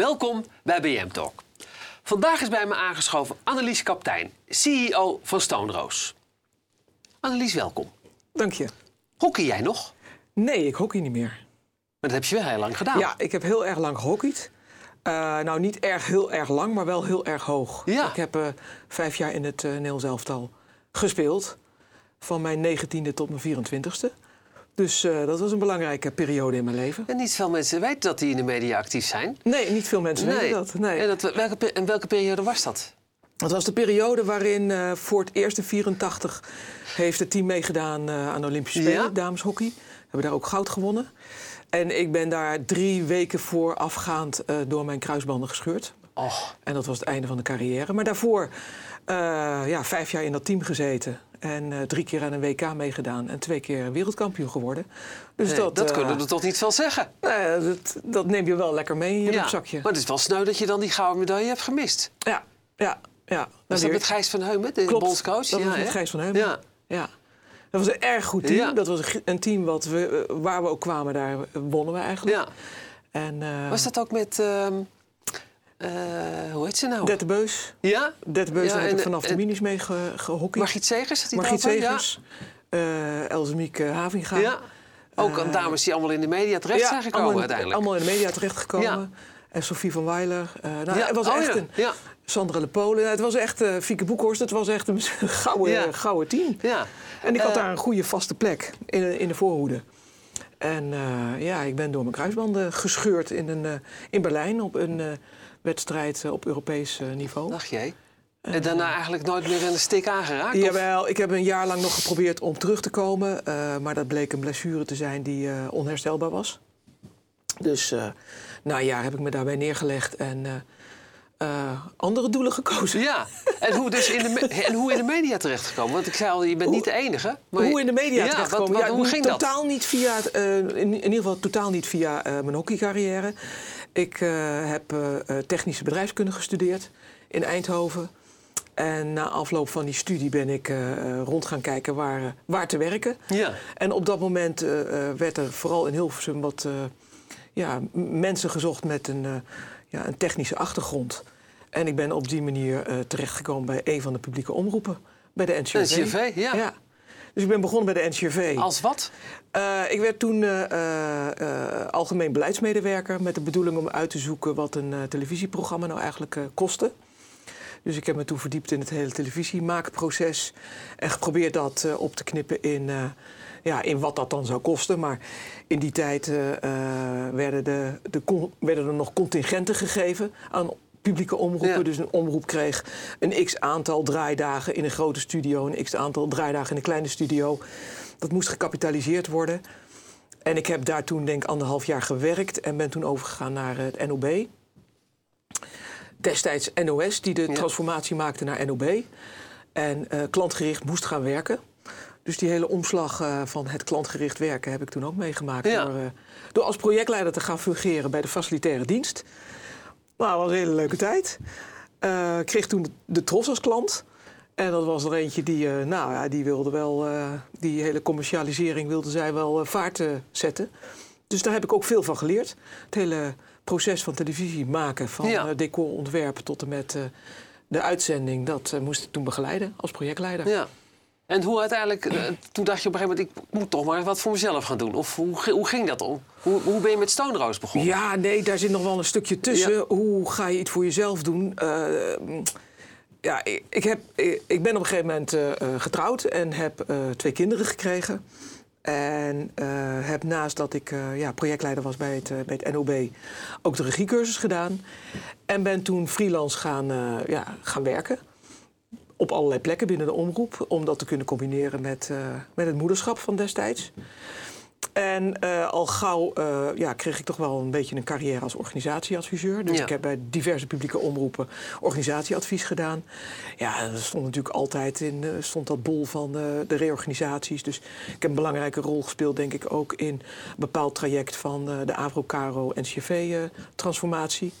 Welkom bij BM Talk. Vandaag is bij me aangeschoven Annelies Kaptein, CEO van Stoneroos. Annelies, welkom. Dank je. Hockey jij nog? Nee, ik hockey niet meer. Maar dat heb je wel heel lang gedaan. Ja, ik heb heel erg lang gehockeyd. Uh, nou, niet erg heel erg lang, maar wel heel erg hoog. Ja. Ik heb uh, vijf jaar in het uh, Nederlands elftal gespeeld. Van mijn negentiende tot mijn 24ste. Dus uh, dat was een belangrijke periode in mijn leven. En niet veel mensen weten dat die in de media actief zijn. Nee, niet veel mensen Nee. weten dat. Nee. En dat, welke, en welke periode was dat? Dat was de periode waarin uh, voor het eerst in 84 heeft het team meegedaan uh, aan de Olympische Spelen, Ja. dameshockey. We hebben daar ook goud gewonnen. En ik ben daar drie weken voorafgaand uh, door mijn kruisbanden gescheurd. Och, En dat was het einde van de carrière. Maar daarvoor ja, vijf jaar in dat team gezeten. En uh, drie keer aan een WK meegedaan. En twee keer wereldkampioen geworden. Dus nee, dat, dat uh, kunnen we toch niet van zeggen? nou dat, dat, neem je wel lekker mee in je Ja, rugzakje. Maar het is wel sneu dat je dan die gouden medaille hebt gemist. Ja, ja, ja. Was dat leer- met Gijs van Heumen, de Klopt, bondscoach? dat was met? Gijs van Heumen. Ja. Ja. Dat was een erg goed team. Ja. Dat was een team wat we, eh, waar we ook kwamen, daar wonnen we eigenlijk. ja. En, eh, Was dat ook met... ehm, eh, hoe heet ze nou? Dette Beus. Ja? Dette Beus, Ja, daar heb ik vanaf de en- minis mee ge, gehockeyd. Margriet Segers? zat die Margriet? Segers. eh Elsemiek uh, Havinga. Ja. ja. Ook Eh, dames die allemaal in de media terecht zijn gekomen allemaal, in- uiteindelijk. allemaal in de media terechtgekomen. Ja. En Sophie van Weiler. eh, nou, ja. Het was oh, echt ja. een... Ja. Sandra Lepolen. Nou, Het was echt... eh Fieke Boekhorst. Het was echt een gouden, Ja. gouden team. ja. En ik had Eh, daar een goede vaste plek in, de- in de voorhoede. En eh, ja, ik ben door mijn kruisbanden gescheurd in, een, eh, in Berlijn op een eh, wedstrijd eh, op Europees eh, niveau. Dacht jij? En daarna eigenlijk nooit meer in de stik aangeraakt? of- Jawel, ik heb een jaar lang nog geprobeerd om terug te komen. eh, maar dat bleek een blessure te zijn die eh, onherstelbaar was. Dus eh, na een jaar heb ik me daarbij neergelegd en eh, andere doelen gekozen. Ja, en hoe, dus in de, en hoe in de media terechtgekomen? Want ik zei al, je bent niet de enige. Maar hoe in de media ja, terechtkomen? wat- wat- hoe ging dat? totaal Niet via, eh, in, in ieder geval totaal niet via eh, mijn hockeycarrière. Ik heb technische bedrijfskunde gestudeerd in Eindhoven. En na afloop van die studie ben ik rond gaan kijken waar, waar te werken. Ja. En op dat moment werd er vooral in Hilversum wat ja, mensen gezocht met een, ja, een technische achtergrond. En ik ben op die manier eh, terechtgekomen bij een van de publieke omroepen, bij de NCRV. NCRV, ja. Dus ik ben begonnen bij de NCRV. Als wat? Eh, ik werd toen eh, algemeen beleidsmedewerker met de bedoeling om uit te zoeken wat een televisieprogramma nou eigenlijk kostte. Dus ik heb me toen verdiept in het hele televisiemaakproces en geprobeerd dat op te knippen in, ja, in wat dat dan zou kosten. Maar in die tijd eh, eh, werden, de, de, werden er nog contingenten gegeven aan publieke omroepen. Ja. Dus een omroep kreeg een x aantal draaidagen in een grote studio, een x aantal draaidagen in een kleine studio. Dat moest gecapitaliseerd worden. En ik heb daar toen denk ik anderhalf jaar gewerkt en ben toen overgegaan naar het NOB. Destijds NOS, die de Ja. transformatie maakte naar NOB. En eh, klantgericht moest gaan werken. Dus die hele omslag eh, van het klantgericht werken heb ik toen ook meegemaakt. Ja. Door, eh, door als projectleider te gaan fungeren bij de facilitaire dienst. Nou, dat was een hele leuke tijd. Ik kreeg toen de, Tros als klant. En dat was er eentje die, nou ja, die wilde wel, die hele commercialisering wilde zij wel vaart zetten. Dus daar heb ik ook veel van geleerd. Het hele proces van televisie maken, van Ja. eh, decorontwerp tot en met de uitzending, dat moest ik toen begeleiden als projectleider. Ja. En hoe uiteindelijk, eh, toen dacht je op een gegeven moment, ik moet toch maar wat voor mezelf gaan doen. Of hoe, hoe ging dat om? Hoe, hoe ben je met Stone Rose begonnen? Ja, nee, daar zit nog wel een stukje tussen. Ja. Hoe ga je iets voor jezelf doen? Eh, ja, ik, ik heb, ik ben op een gegeven moment eh, eh, getrouwd en heb eh, twee kinderen gekregen. En eh, heb naast dat ik eh, ja, projectleider was bij het, eh, bij het NOB ook de regiecursus gedaan. En ben toen freelance gaan, eh, ja, gaan werken. Op allerlei plekken binnen de omroep. Om dat te kunnen combineren met, eh, met het moederschap van destijds. En eh, al gauw eh, ja, kreeg ik toch wel een beetje een carrière als organisatieadviseur. Dus Ja. ik heb bij diverse publieke omroepen organisatieadvies gedaan. Ja, er stond natuurlijk altijd in eh, stond dat bol van de reorganisaties. Dus ik heb een belangrijke rol gespeeld, denk ik, ook in een bepaald traject van de Avro-Caro-NCV-transformatie.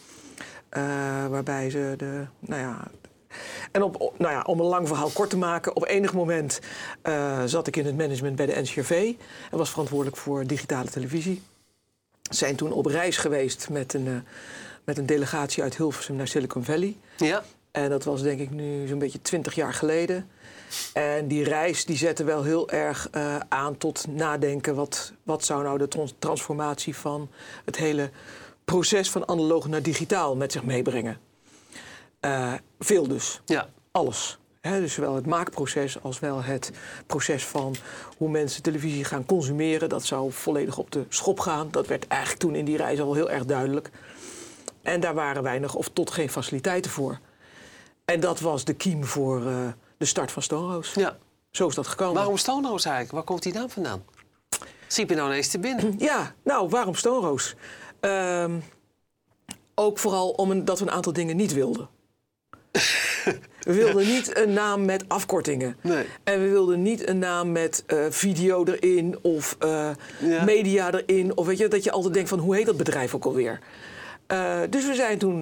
waarbij ze de, nou ja, en op, nou ja, om een lang verhaal kort te maken, op enig moment eh, zat ik in het management bij de NCRV en was verantwoordelijk voor digitale televisie. Zijn toen op reis geweest met een, eh, met een delegatie uit Hilversum naar Silicon Valley. Ja. En dat was denk ik nu zo'n beetje twintig jaar geleden. En die reis die zette wel heel erg eh, aan tot nadenken. Wat, wat zou nou de trans- transformatie van het hele proces van analoog naar digitaal met zich meebrengen? Eh, veel dus. Ja. Alles. Dus zowel het maakproces als wel het proces van hoe mensen televisie gaan consumeren. Dat zou volledig op de schop gaan. Dat werd eigenlijk toen in die reis al heel erg duidelijk. En daar waren weinig of tot geen faciliteiten voor. En dat was de kiem voor eh, de start van Stonehouse. ja. Zo is dat gekomen. Waarom Stonehouse eigenlijk? Waar komt die naam vandaan? Schiep je nou ineens te binnen? Ja, nou, waarom Stonehouse? Ehm, ook vooral omdat we een aantal dingen niet wilden. We wilden niet een naam met afkortingen. Nee. En we wilden niet een naam met eh, video erin of eh, Ja. media erin. Of weet je, dat je altijd denkt van hoe heet dat bedrijf ook alweer. Eh, dus we zijn toen,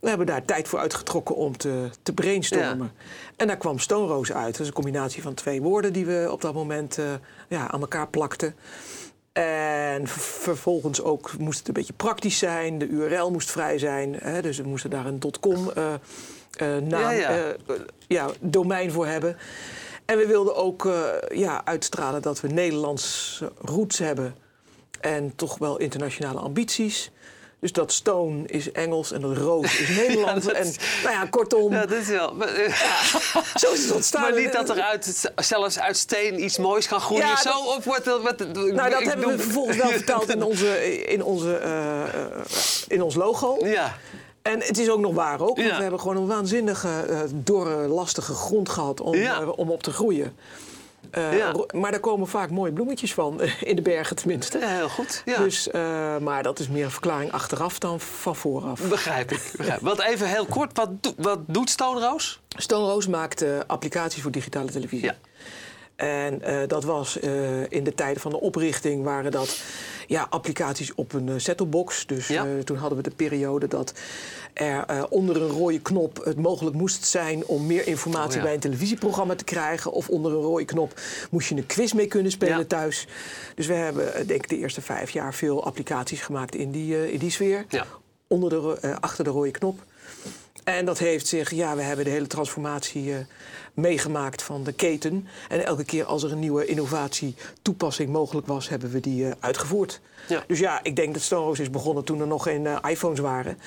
we hebben daar tijd voor uitgetrokken om te, te brainstormen. En daar kwam Stone Rose uit. Dat is een combinatie van twee woorden die we op dat moment ja, aan elkaar plakten. En vervolgens ook moest het een beetje praktisch zijn. De URL moest vrij zijn. Hè, dus we moesten daar een .com naam, Ja, ja. eh, eh, ja, domein voor hebben. En we wilden ook eh, ja, uitstralen dat we Nederlands roots hebben. En toch wel internationale ambities. Dus dat stone is Engels en dat roos is Nederlands. dat En nou ja, kortom, Ja, dat is wel. Maar, eh, zo is het ontstaan. maar niet dat er uit, zelfs uit steen iets moois kan groeien. Ja, dat- Zo wordt het. Wat, Nou, dat hebben we vervolgens wel verteld in, onze, in, onze, eh, eh, in ons logo. Ja. En het is ook nog waar ook. Want we hebben gewoon een waanzinnige, eh, dorre, lastige grond gehad om, eh, om op te groeien. Eh, Ja. Maar daar komen vaak mooie bloemetjes van, in de bergen tenminste. ja, heel goed. Ja. Dus, maar dat is meer een verklaring achteraf dan van vooraf. Begrijp ik. Begrijp. Want even heel kort, wat, wat doet Stone Rose? Stone Rose maakt eh, applicaties voor digitale televisie. Ja. En dat was in de tijden van de oprichting waren dat ja, applicaties op een uh, set-topbox. Dus Ja. eh, toen hadden we de periode dat er eh, onder een rode knop het mogelijk moest zijn om meer informatie Oh, ja. bij een televisieprogramma te krijgen. Of onder een rode knop moest je een quiz mee kunnen spelen Ja. thuis. Dus we hebben eh, denk ik de eerste vijf jaar veel applicaties gemaakt in die, eh, in die sfeer. Onder de, eh, achter de rode knop. En dat heeft zich, ja, we hebben de hele transformatie eh, meegemaakt van de keten. En elke keer als er een nieuwe innovatie toepassing mogelijk was, hebben we die eh, uitgevoerd. Ja. Dus ja, ik denk dat Stonehouse is begonnen toen er nog geen eh, iPhones waren.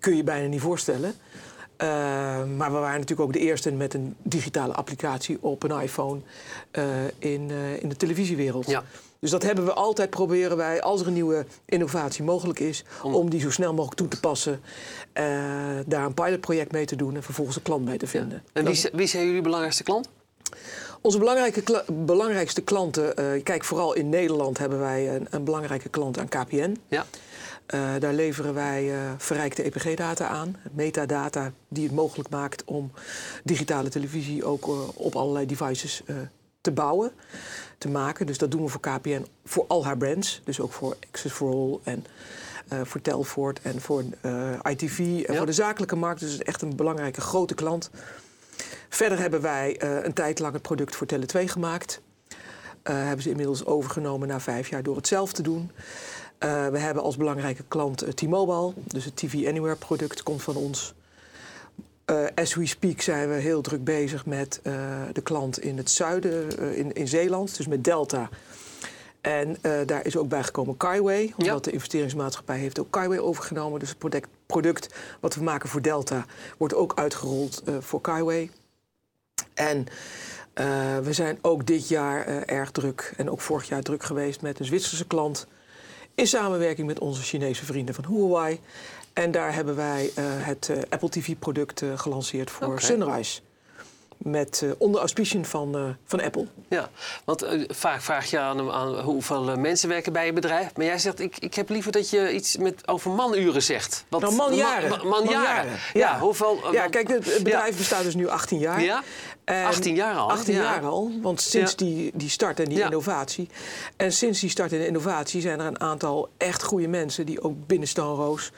Kun je je bijna niet voorstellen. Maar we waren natuurlijk ook de eerste met een digitale applicatie op een iPhone in, in de televisiewereld. Ja. Dus dat hebben we altijd proberen wij, als er een nieuwe innovatie mogelijk is, om, die zo snel mogelijk toe te passen. eh, daar een pilotproject mee te doen en vervolgens een klant mee te vinden. En wie, zijn jullie belangrijkste klant? onze belangrijke kla- belangrijkste klanten, eh, kijk vooral in Nederland hebben wij een, een belangrijke klant aan KPN. Ja. Eh, daar leveren wij verrijkte EPG-data aan, metadata die het mogelijk maakt om digitale televisie ook op allerlei devices te bouwen, te maken. Dus dat doen we voor KPN voor al haar brands, dus ook voor Access for All en eh, voor Telfort en voor eh, ITV en Ja. voor de zakelijke markt. Dus het is echt een belangrijke grote klant. Verder hebben wij eh, een tijd lang het product voor Tele2 gemaakt. Hebben ze inmiddels overgenomen na vijf jaar door het zelf te doen. We hebben als belangrijke klant T-Mobile, dus het TV Anywhere product komt van ons. Eh, as we speak zijn we heel druk bezig met eh, de klant in het zuiden, eh, in, in Zeeland, dus met Delta. En daar is ook bijgekomen Kaiway, omdat Ja. de investeringsmaatschappij heeft ook Kaiway overgenomen. Dus het product, product wat we maken voor Delta wordt ook uitgerold voor Kaiway. En we zijn ook dit jaar erg druk en ook vorig jaar druk geweest met een Zwitserse klant. In samenwerking met onze Chinese vrienden van Huawei. En daar hebben wij eh, het eh, Apple TV-product eh, gelanceerd voor. Sunrise. Met, onder auspiciën van, van Apple. Ja, want vaak vraag je aan, aan hoeveel mensen werken bij je bedrijf. Maar jij zegt, ik, ik heb liever dat je iets met, over manuren zegt. Want, Nou, manjaren. Ma- ma- manjaren. Manjaren, Ja, ja. hoeveel... Ja, kijk, het, bedrijf Ja. bestaat dus nu 18 jaar. Ja? En 18 jaar al, hè? 18 Ja. jaar al, want sinds die, die start en die innovatie. En sinds die start en de innovatie zijn er een aantal echt goede mensen die ook binnen Stoneroos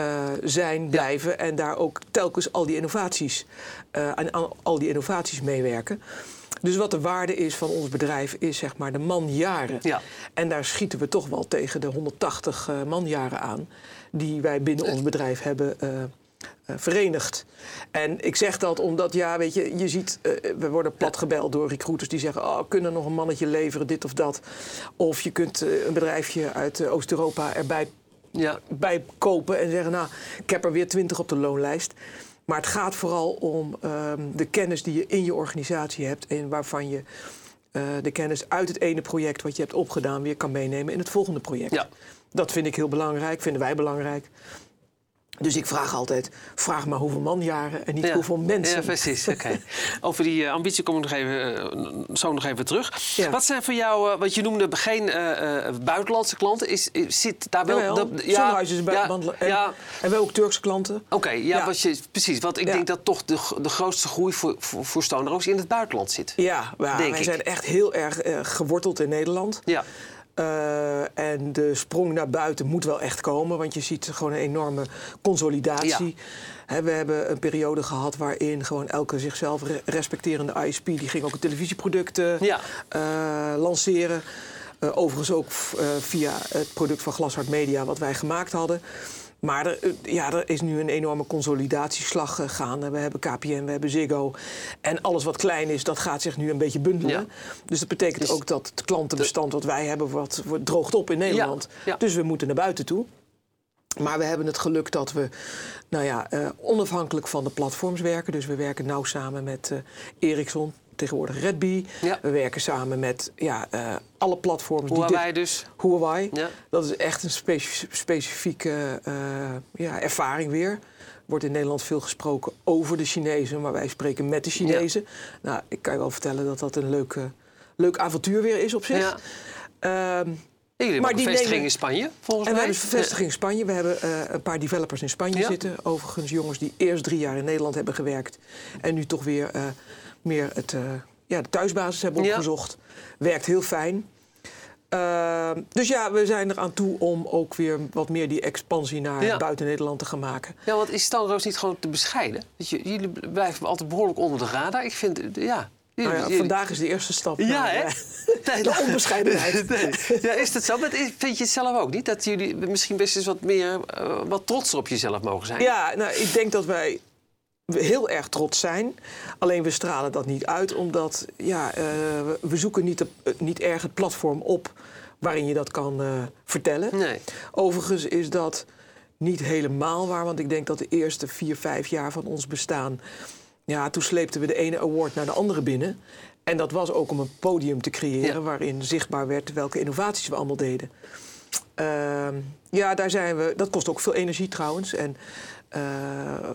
eh, zijn, blijven. En daar ook telkens al die innovaties, eh, aan, aan al die innovaties meewerken. Dus wat de waarde is van ons bedrijf is zeg maar de manjaren. Ja. En daar schieten we toch wel tegen de 180 uh, manjaren aan die wij binnen ons bedrijf hebben uh, uh, verenigd. En ik zeg dat omdat, ja, weet je, je ziet, we worden platgebeld door recruiters die zeggen: Oh, kunnen nog een mannetje leveren, dit of dat. Of je kunt een bedrijfje uit Oost-Europa erbij ja. bij kopen en zeggen: Nou, ik heb er weer 20 op de loonlijst. Maar het gaat vooral om um, de kennis die je in je organisatie hebt en waarvan je uh, de kennis uit het ene project wat je hebt opgedaan weer kan meenemen in het volgende project. Ja. Dat vind ik heel belangrijk, vinden wij belangrijk. Dus ik vraag altijd, vraag maar hoeveel manjaren en niet ja. hoeveel mensen. Ja, precies. Oké. Over die uh, ambitie kom ik nog even, uh, zo nog even terug. Ja. Wat zijn voor jou, uh, wat je noemde, geen buitenlandse klanten? Is, is, zit daar wel... Jawel, dat, ja, is buitenlandse. En, ja. en wel ook Turkse klanten. Oké, okay, ja, Wat je, precies. Want ik denk dat toch de, de grootste groei voor, voor, voor in het buitenland zit. Ja, wij ik. zijn echt heel erg geworteld in Nederland. Ja. Uh, en de sprong naar buiten moet wel echt komen, want je ziet gewoon een enorme consolidatie. Ja. He, we hebben een periode gehad waarin gewoon elke zichzelf re respecterende ISP... die ging ook televisieproducten ja. uh, lanceren. Uh, overigens ook via het product van Glashart Media wat wij gemaakt hadden. Maar er, ja, er is nu een enorme consolidatieslag gegaan. We hebben KPN, we hebben Ziggo. En alles wat klein is, dat gaat zich nu een beetje bundelen. Ja. Dus dat betekent dus ook dat het klantenbestand wat wij hebben... wat, wat droogt op in Nederland. Ja. Ja. Dus we moeten naar buiten toe. Maar we hebben het geluk dat we nou ja, uh, onafhankelijk van de platforms werken. Dus we werken nauw samen met uh, Ericsson, tegenwoordig Redbee. Ja. We werken samen met ja, uh, alle platforms. Huawei die dus. Huawei. Ja. Dat is echt een specif specifieke uh, ja, ervaring weer. Wordt in Nederland veel gesproken over de Chinezen, maar wij spreken met de Chinezen. Ja. Nou, ik kan je wel vertellen dat dat een leuk, uh, leuk avontuur weer is op zich. Ja. Um, Jullie maar die vestiging nemen... in Spanje, volgens en mij. En we hebben een vestiging in Spanje. We hebben uh, een paar developers in Spanje ja. zitten. Overigens jongens die eerst drie jaar in Nederland hebben gewerkt. En nu toch weer uh, meer het, uh, ja, de thuisbasis hebben opgezocht. Ja. Werkt heel fijn. Uh, dus ja, we zijn er aan toe om ook weer wat meer die expansie naar ja. buiten Nederland te gaan maken. Ja, want is Stalroos niet gewoon te bescheiden? Jullie blijven altijd behoorlijk onder de radar. Ik vind, ja, nou ja, vandaag is de eerste stap. Ja, naar, hè? Nee, de onbescheidenheid. Nee. Ja, is dat zo? Maar vind je het zelf ook niet? Dat jullie misschien best eens wat meer, uh, wat trotser op jezelf mogen zijn? Ja, nou, ik denk dat wij heel erg trots zijn. Alleen we stralen dat niet uit, omdat ja, uh, we zoeken niet, de, niet erg het platform op waarin je dat kan uh, vertellen. Nee. Overigens is dat niet helemaal waar, want ik denk dat de eerste vier, vijf jaar van ons bestaan... Ja, toen sleepten we de ene award naar de andere binnen. En dat was ook om een podium te creëren ja. waarin zichtbaar werd welke innovaties we allemaal deden. Uh, ja, daar zijn we. Dat kost ook veel energie trouwens. En uh,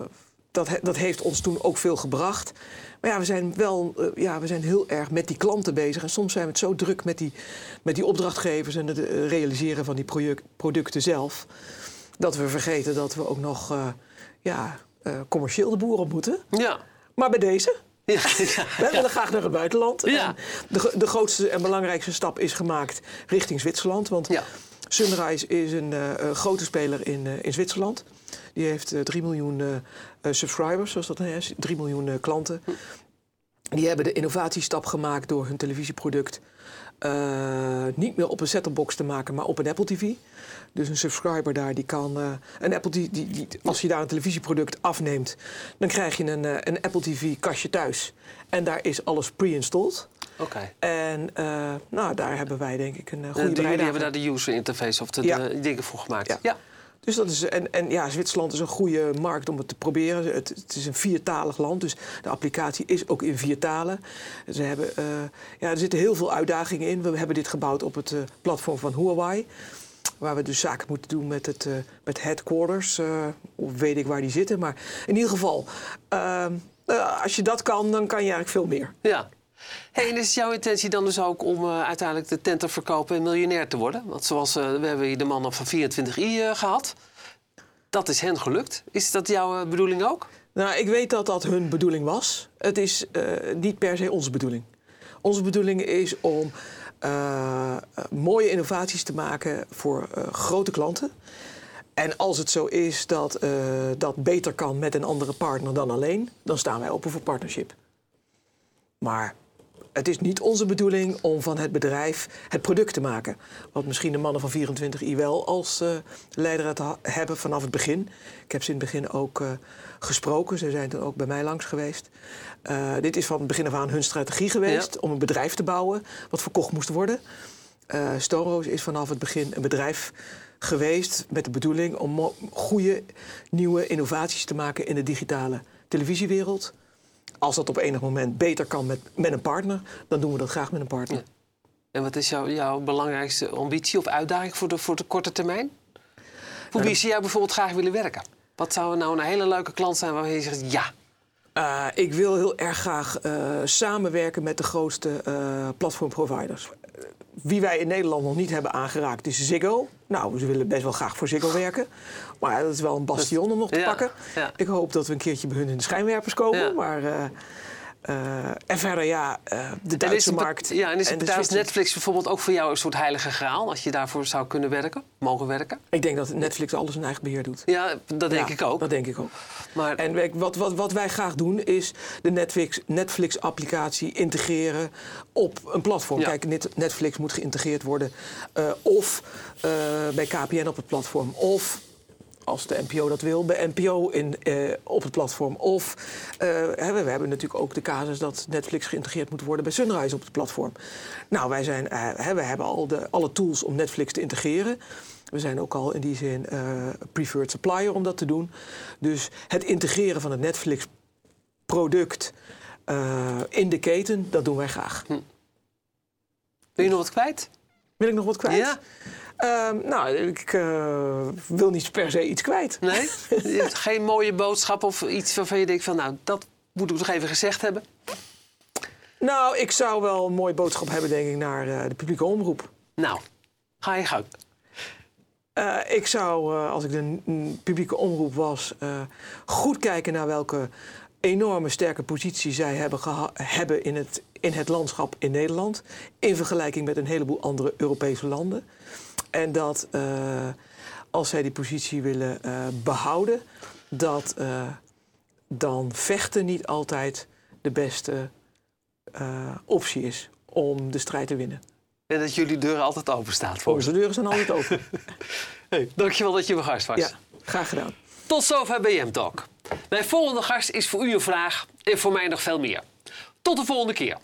dat, dat heeft ons toen ook veel gebracht. Maar ja, we zijn wel uh, ja, we zijn heel erg met die klanten bezig. En soms zijn we het zo druk met die, met die opdrachtgevers en het uh, realiseren van die project, producten zelf. Dat we vergeten dat we ook nog uh, ja, commercieel de boer op moeten. Ja. Maar bij deze. Ja, ja, We willen graag naar het buitenland. Ja. En de, de grootste en belangrijkste stap is gemaakt richting Zwitserland. Want. Sunrise is een grote speler in, in Zwitserland. Die heeft uh, 3 miljoen uh, subscribers, zoals dat is. 3 miljoen klanten. Hm. Die hebben de innovatiestap gemaakt door hun televisieproduct uh, niet meer op een set-top-box te maken, maar op een Apple TV. Dus een subscriber daar, die kan uh, een Apple die, die, als je daar een televisieproduct afneemt, dan krijg je een, uh, een Apple TV-kastje thuis. En daar is alles pre-installed. Oké. Okay. En nou, daar hebben wij denk ik een goede uh, Jullie hebben daar de user interface of de, ja. de dingen voor gemaakt. Ja. ja. Dus dat is, en, en ja, Zwitserland is een goede markt om het te proberen. Het, is een viertalig land, dus de applicatie is ook in vier talen. Ze hebben, uh, ja, er zitten heel veel uitdagingen in. We hebben dit gebouwd op het uh, platform van Huawei. Waar we dus zaken moeten doen met het uh, met headquarters. of weet ik waar die zitten. Maar in ieder geval, als je dat kan, dan kan je eigenlijk veel meer. Ja. Hey, en is jouw intentie dan dus ook om uh, uiteindelijk de tent te verkopen en miljonair te worden? Want zoals uh, we hebben hier de mannen van 24i uh, gehad. Dat is hen gelukt. Is dat jouw bedoeling ook? Nou, ik weet dat dat hun bedoeling was. Het is niet per se onze bedoeling. Onze bedoeling is om mooie innovaties te maken voor grote klanten. En als het zo is dat dat beter kan met een andere partner dan alleen, dan staan wij open voor partnership. Maar het is niet onze bedoeling om van het bedrijf het product te maken. Wat misschien de mannen van 24i wel als uh, leider het hebben vanaf het begin. Ik heb ze in het begin ook uh, gesproken. Ze zijn toen ook bij mij langs geweest. Uh, dit is van het begin af aan hun strategie geweest ja. om een bedrijf te bouwen wat verkocht moest worden. Uh, is vanaf het begin een bedrijf geweest met de bedoeling om goede nieuwe innovaties te maken in de digitale televisiewereld. Als dat op enig moment beter kan met, met een partner, dan doen we dat graag met een partner. Ja. En wat is jouw, jouw belangrijkste ambitie of uitdaging voor de, voor de korte termijn? Voor wie zou jij bijvoorbeeld graag willen werken? Wat zou nou een hele leuke klant zijn waarvan je zegt ja? Uh, ik wil heel erg graag uh, samenwerken met de grootste uh, platformproviders. Wie wij in Nederland nog niet hebben aangeraakt is Ziggo. Nou, ze willen best wel graag voor Ziggo werken. Maar dat is wel een bastion om nog te Ja, pakken. ja. Ik hoop dat we een keertje bij hun in de schijnwerpers komen. Ja. Maar, uh, uh, en verder, ja, uh, de En Duitse het, markt. ja, en is het en Zwitserse- Netflix bijvoorbeeld ook voor jou een soort heilige graal? Als je daarvoor zou kunnen werken, mogen werken? Ik denk dat Netflix alles in eigen beheer doet. Ja, dat denk Ja, ik ook. Dat denk ik ook. Maar En wat, wat, wat wij graag doen is de Netflix- Netflix-applicatie integreren op een platform. Ja. Kijk, Net- Netflix moet geïntegreerd worden uh, of uh, bij KPN op het platform, of als de NPO dat wil, bij NPO in, uh, op het platform. Of hè, we, hebben natuurlijk ook de casus dat Netflix geïntegreerd moet worden bij Sunrise op het platform. Nou, wij zijn, hè, we hebben al de, alle tools om Netflix te integreren. We zijn ook al in die zin preferred supplier om dat te doen. Dus het integreren van het Netflix-product in de keten, dat doen wij graag. Hm. wil je nog wat kwijt? Wil ik nog wat kwijt? Ja? Uh, nou, ik uh, wil niet per se iets kwijt. Nee? Je hebt geen mooie boodschap of iets waarvan je denkt van... nou, dat moet ik nog even gezegd hebben? Nou, ik zou wel een mooie boodschap hebben, denk ik, naar uh, de publieke omroep. Nou, ga je gang. Uh, ik zou, als ik de publieke omroep was, goed kijken naar welke enorme sterke positie zij hebben, hebben in, het, in het landschap in Nederland. In vergelijking met een heleboel andere Europese landen. En dat als zij die positie willen behouden, dat dan vechten niet altijd de beste optie is om de strijd te winnen. En dat jullie deuren altijd open staat voor Onze deuren zijn altijd open. hey, dankjewel dat je mijn gast was. Ja, graag gedaan. Tot zover BM Talk. Mijn volgende gast is voor u een vraag en voor mij nog veel meer. Tot de volgende keer.